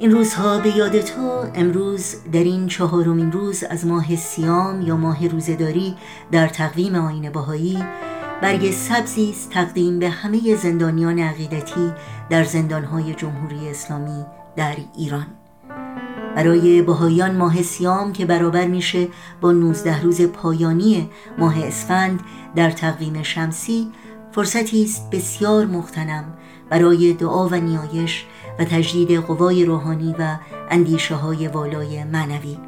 این روزها به یاد تو امروز در این چهارمین روز از ماه سیام یا ماه روزداری در تقویم آین باهایی برگ سبزی است تقدیم به همه زندانیان عقیدتی در زندانهای جمهوری اسلامی در ایران. برای بهایان ماه سیام که برابر میشه با 19 روز پایانی ماه اسفند در تقویم شمسی فرصتی است بسیار مختنم برای دعا و نیایش و تجدید قوای روحانی و اندیشه های والای معنوی.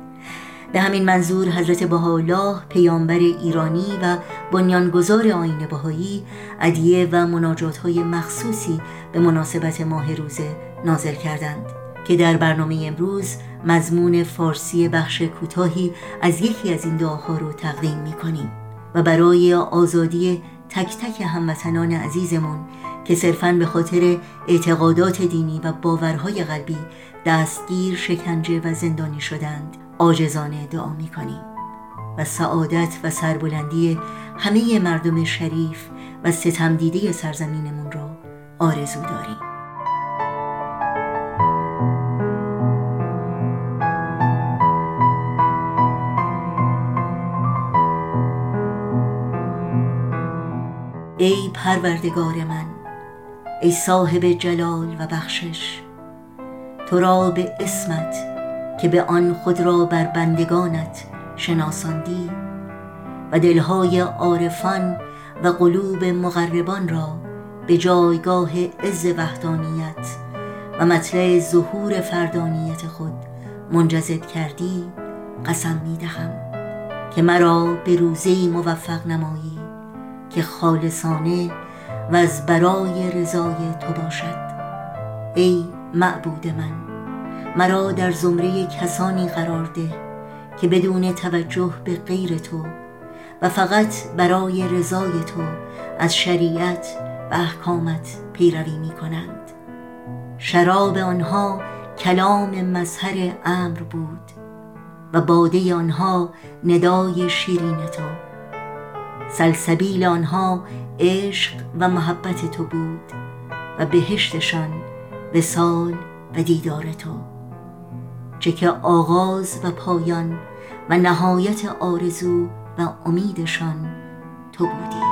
به همین منظور حضرت بهاءالله پیامبر ایرانی و بنیانگذار آین بهایی ادیه و مناجات های مخصوصی به مناسبت ماه روزه نازل کردند که در برنامه امروز مضمون فارسی بخش کوتاهی از یکی از این دعاها رو تقدیم می کنیم و برای آزادی تک تک هموطنان عزیزمون که صرفاً به خاطر اعتقادات دینی و باورهای قلبی دستگیر شکنجه و زندانی شدند آجزانه دعا می کنیم و سعادت و سربلندی همه مردم شریف و ستم دیده سرزمینمون رو آرزو داریم. ای پروردگار من ای صاحب جلال و بخشش تو را به اسمت که به آن خود را بر بندگانت شناساندی و دلهای عارفان و قلوب مغربان را به جایگاه عز وحدانیت و مطلع ظهور فردانیت خود منجذب کردی قسم می دهم که مرا به روزی موفق نمایی. که خالصانه و از برای رضای تو باشد. ای معبود من مرا در زمره کسانی قرار ده که بدون توجه به غیر تو و فقط برای رضای تو از شریعت و احکامت پیروی می کنند. شراب آنها کلام مظهر امر بود و باده آنها ندای شیرین تو. سلسبیل آنها عشق و محبت تو بود و بهشتشان وسال و دیدار تو. چه که آغاز و پایان و نهایت آرزو و امیدشان تو بودی.